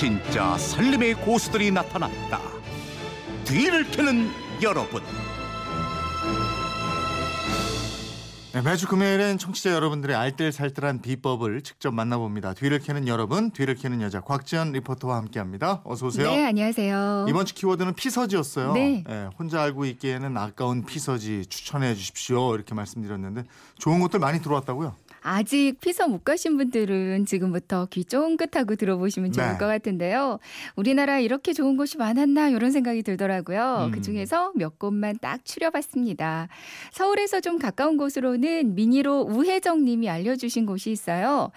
진짜 살림의 고수들이 나타났다. 뒤를 캐는 여러분. 네, 매주 금요일엔 청취자 여러분들의 알뜰살뜰한 비법을 직접 만나봅니다. 뒤를 캐는 여러분, 뒤를 캐는 여자 곽지연 리포터와 함께합니다. 어서 오세요. 네, 안녕하세요. 이번 주 키워드는 피서지였어요. 네. 혼자 알고 있기에는 아까운 피서지 추천해 주십시오. 이렇게 말씀드렸는데 좋은 것들 많이 들어왔다고요? 아직 피서 못 가신 분들은 지금부터 귀 쫑긋하고 들어보시면 좋을 네. 것 같은데요. 우리나라 이렇게 좋은 곳이 많았나 이런 생각이 들더라고요. 음. 그 중에서 몇 곳만 딱 추려봤습니다. 서울에서 좀 가까운 곳으로는 미니로 우혜정 님이 알려주신 곳이 있어요.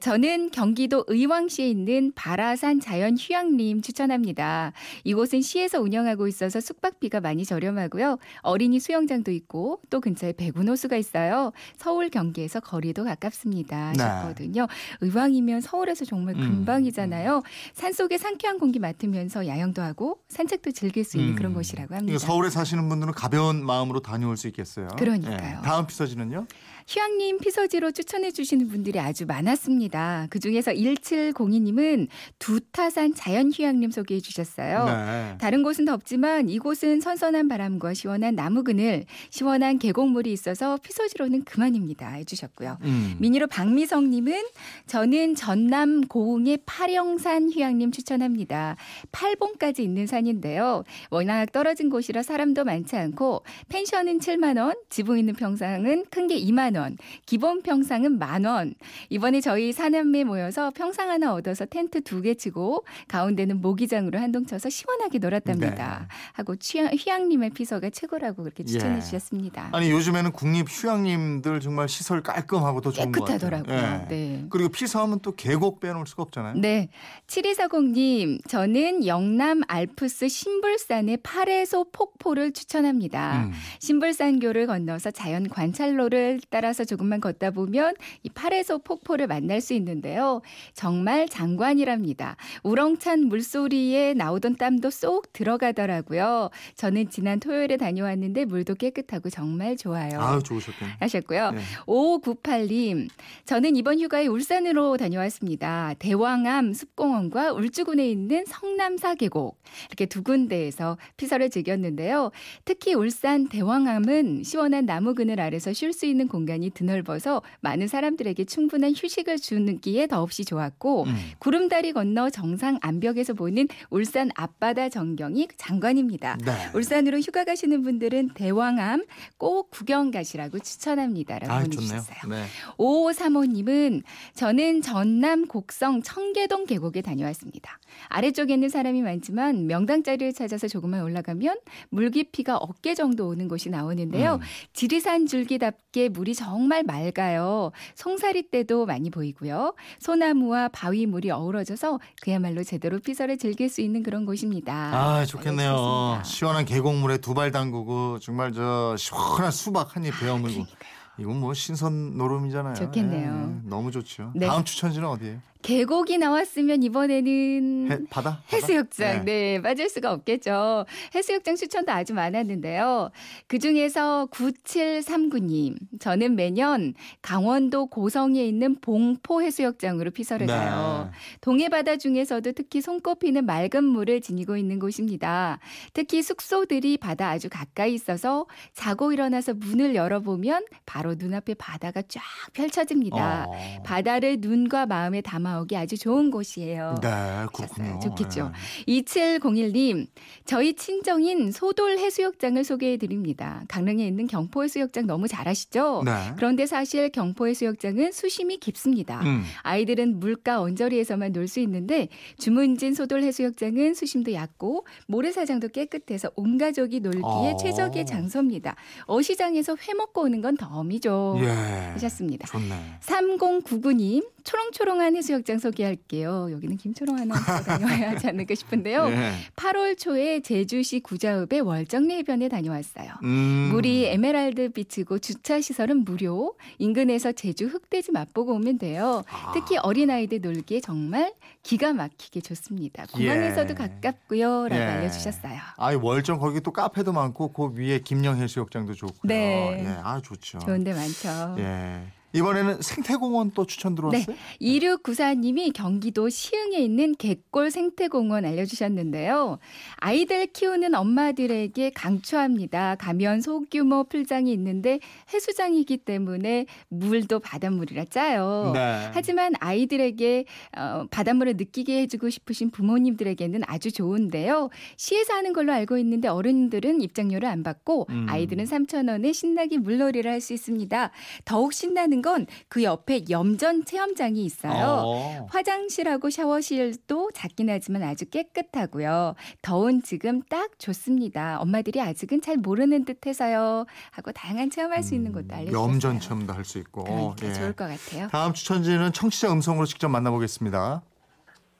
저는 경기도 의왕시에 있는 바라산 자연휴양림 추천합니다. 이곳은 시에서 운영하고 있어서 숙박비가 많이 저렴하고요. 어린이 수영장도 있고 또 근처에 배구노수가 있어요. 서울 경기에서 거리도 가깝습니다. 네. 하셨거든요. 의왕이면 서울에서 정말 음. 금방이잖아요. 산속에 상쾌한 공기 맡으면서 야영도 하고 산책도 즐길 수 있는 음. 그런 곳이라고 이거 합니다. 서울에 사시는 분들은 가벼운 마음으로 다녀올 수 있겠어요. 그러니까요. 예. 다음 피서지는요? 휴양림 피서지로 추천해 주시는 분들이 아주 많았습니다. 그중에서 1702님은 두타산 자연휴양림 소개해 주셨어요. 네. 다른 곳은 덥지만 이곳은 선선한 바람과 시원한 나무 그늘, 시원한 계곡물이 있어서 피서지로는 그만입니다. 해주셨고요. 음. 미니로 박미성님은 저는 전남 고흥의 파령산 휴양림 추천합니다. 8봉까지 있는 산인데요. 워낙 떨어진 곳이라 사람도 많지 않고 펜션은 7만 원, 지붕 있는 평상은 큰 게 2만 원, 기본 평상은 만 원. 이번에 저희 사남매 모여서 평상 하나 얻어서 텐트 두 개 치고 가운데는 모기장으로 한동 쳐서 시원하게 놀았답니다. 네. 하고 휴양림의 피서가 최고라고 그렇게 추천해 예. 주셨습니다. 아니 요즘에는 국립 휴양림들 정말 시설 깔끔하고 더 좋은. 깨끗하더라고요. 예. 네. 그리고 피서하면 또 계곡 빼놓을 수가 없잖아요. 네. 7240님, 저는 영남 알프스 신불산의 파래소 폭포를 추천합니다. 음. 신불산교를 건너서 자연 관찰로를 따라서 조금만 걷다 보면 이 파래소 폭포를 만날 수 있는데요. 정말 장관이랍니다. 우렁찬 물소리에 나오던 땀도 쏙 들어가더라고요. 저는 지난 토요일에 다녀왔는데 물도 깨끗하고 정말 좋아요. 아유 좋으셨겠네. 하셨고요. 네. 5598 님, 저는 이번 휴가에 울산으로 다녀왔습니다. 대왕암 숲공원과 울주군에 있는 성남사 계곡 이렇게 두 군데에서 피서를 즐겼는데요. 특히 울산 대왕암은 시원한 나무 그늘 아래서 쉴 수 있는 공간이 드넓어서 많은 사람들에게 충분한 휴식을 주기에 더없이 좋았고 음. 구름다리 건너 정상 암벽에서 보는 울산 앞바다 전경이 장관입니다. 네. 울산으로 휴가 가시는 분들은 대왕암 꼭 구경 가시라고 추천합니다라고 아 보내주셨어요. 네. 5535님은 저는 전남 곡성 청계동 계곡에 다녀왔습니다. 아래쪽에 있는 사람이 많지만 명당 자리를 찾아서 조금만 올라가면 물 깊이가 어깨 정도 오는 곳이 나오는데요. 음. 지리산 줄기답게 물이 정말 맑아요. 송사리 때도 많이 보이고요. 소나무와 바위 물이 어우러져서 그야말로 제대로 피서를 즐길 수 있는 그런 곳입니다. 아 좋겠네요. 알려주셨습니다. 시원한 계곡물에 두 발 담그고 정말 저 시원한 수박 한 입 베어 물고 그러니까요. 이건 뭐 신선 노름이잖아요. 좋겠네요. 예, 너무 좋죠. 네. 다음 추천지는 어디예요? 계곡이 나왔으면 이번에는 해, 바다? 해수욕장, 네. 네. 빠질 수가 없겠죠. 해수욕장 추천도 아주 많았는데요. 그 중에서 9739님, 저는 매년 강원도 고성에 있는 봉포 해수욕장으로 피서를 네. 가요. 동해 바다 중에서도 특히 손꼽히는 맑은 물을 지니고 있는 곳입니다. 특히 숙소들이 바다 아주 가까이 있어서 자고 일어나서 문을 열어보면 바로 눈앞에 바다가 쫙 펼쳐집니다. 어. 바다를 눈과 마음에 담아 오기 아주 좋은 곳이에요. 네, 그렇군요. 좋겠죠. 예. 2701님, 저희 친정인 소돌 해수욕장을 소개해 드립니다. 강릉에 있는 경포 해수욕장 너무 잘 아시죠? 네. 그런데 사실 경포 해수욕장은 수심이 깊습니다. 음. 아이들은 물가 언저리에서만 놀 수 있는데 주문진 소돌 해수욕장은 수심도 얕고 모래사장도 깨끗해서 온 가족이 놀기에 어. 최적의 장소입니다. 어시장에서 회 먹고 오는 건 덤이죠. 예. 하셨습니다. 좋네. 3099님, 초롱초롱한 해수욕장 소개할게요. 여기는 김초롱 아나운서가 다녀와야 하지 않을까 싶은데요. 예. 8월 초에 제주시 구자읍의 월정리 해변에 다녀왔어요. 음. 물이 에메랄드 빛이고 주차 시설은 무료. 인근에서 제주 흑돼지 맛보고 오면 돼요. 아. 특히 어린아이들 놀기에 정말 기가 막히게 좋습니다. 공항에서도 예. 가깝고요라고 예. 알려주셨어요. 아이 월정 거기 또 카페도 많고 그 위에 김영 해수욕장도 좋고요. 네. 예, 아 좋죠. 좋은데 많죠. 예. 이번에는 생태공원 또 추천 들어왔어요? 2694님이 경기도 시흥에 있는 갯골 생태공원 알려주셨는데요. 아이들 키우는 엄마들에게 강추합니다. 가면 소규모 풀장이 있는데 해수장이기 때문에 물도 바닷물이라 짜요. 네. 하지만 아이들에게 어, 바닷물을 느끼게 해주고 싶으신 부모님들에게는 아주 좋은데요. 시에서 하는 걸로 알고 있는데 어른들은 입장료를 안 받고 음. 아이들은 3,000원에 신나게 물놀이를 할 수 있습니다. 더욱 신나는 건 그 옆에 염전 체험장이 있어요. 어. 화장실하고 샤워실도 작긴 하지만 아주 깨끗하고요. 더운 지금 딱 좋습니다. 엄마들이 아직은 잘 모르는 듯해서요. 하고 다양한 체험할 수 있는 곳도 알려주셨어요. 음, 염전 체험도 할 수 있고. 그러니까 예. 좋을 것 같아요. 다음 추천지는 청취자 음성으로 직접 만나보겠습니다.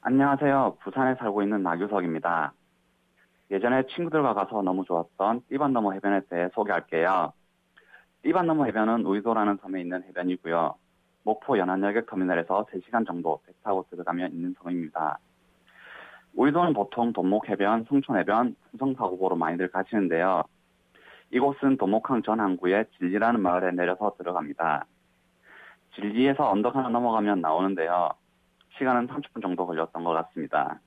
안녕하세요. 부산에 살고 있는 나규석입니다. 예전에 친구들과 가서 너무 좋았던 띠반 너머 해변에 대해 소개할게요. 띠반너머 해변은 우이도라는 섬에 있는 해변이고요. 목포 연안여객 터미널에서 3시간 정도 배 타고 들어가면 있는 섬입니다. 우이도는 보통 돈목해변, 성촌해변, 풍성사고보로 많이들 가시는데요. 이곳은 돈목항 전 항구의 진리라는 마을에 내려서 들어갑니다. 진리에서 언덕 하나 넘어가면 나오는데요. 시간은 30분 정도 걸렸던 것 같습니다.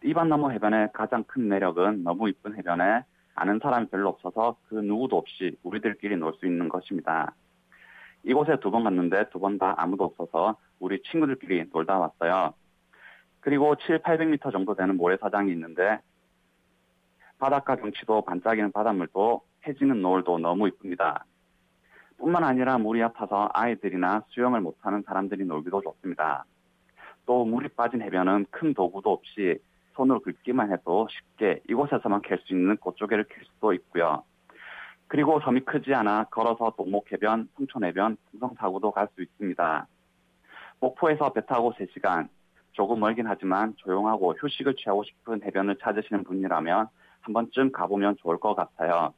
띠반나무 해변의 가장 큰 매력은 너무 이쁜 해변에 아는 사람이 별로 없어서 그 누구도 없이 우리들끼리 놀 수 있는 것입니다. 이곳에 두 번 갔는데 두 번 다 아무도 없어서 우리 친구들끼리 놀다 왔어요. 그리고 7, 800m 정도 되는 모래사장이 있는데 바닷가 경치도 반짝이는 바닷물도 해지는 노을도 너무 이쁩니다. 뿐만 아니라 물이 아파서 아이들이나 수영을 못하는 사람들이 놀기도 좋습니다. 또 물이 빠진 해변은 큰 도구도 없이 손으로 긁기만 해도 쉽게 이곳에서만 캘 수 있는 꽃조개를 캘 수도 있고요. 그리고 섬이 크지 않아 걸어서 동목해변, 성촌해변, 풍성사구도 갈 수 있습니다. 목포에서 배 타고 3시간, 조금 멀긴 하지만 조용하고 휴식을 취하고 싶은 해변을 찾으시는 분이라면 한 번쯤 가보면 좋을 것 같아요.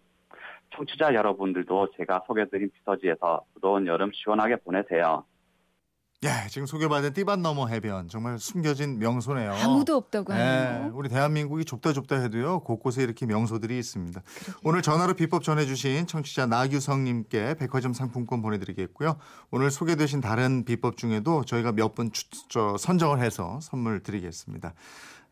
청취자 여러분들도 제가 소개드린 피서지에서 무더운 여름 시원하게 보내세요. 예, 지금 소개받은 띠반너머 해변 정말 숨겨진 명소네요. 아무도 없다고 예, 하네요. 우리 대한민국이 좁다 좁다 해도요 곳곳에 이렇게 명소들이 있습니다. 오늘 전화로 비법 전해주신 청취자 나규성님께 백화점 상품권 보내드리겠고요. 오늘 소개되신 다른 비법 중에도 저희가 몇 분 선정을 해서 선물 드리겠습니다.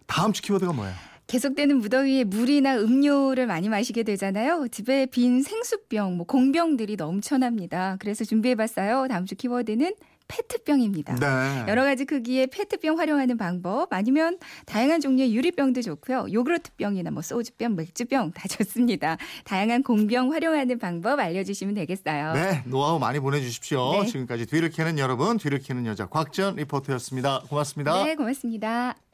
다음 주 키워드가 뭐예요? 계속되는 무더위에 물이나 음료를 많이 마시게 되잖아요. 집에 빈 생수병, 뭐 공병들이 넘쳐납니다. 그래서 준비해봤어요. 다음 주 키워드는 페트병입니다. 네. 여러 가지 크기의 페트병 활용하는 방법 아니면 다양한 종류의 유리병도 좋고요. 요구르트병이나 뭐 소주병, 맥주병 다 좋습니다. 다양한 공병 활용하는 방법 알려주시면 되겠어요. 네, 노하우 많이 보내주십시오. 네. 지금까지 뒤를 캐는 여러분, 뒤를 캐는 여자 곽지연 리포터였습니다. 고맙습니다. 네, 고맙습니다.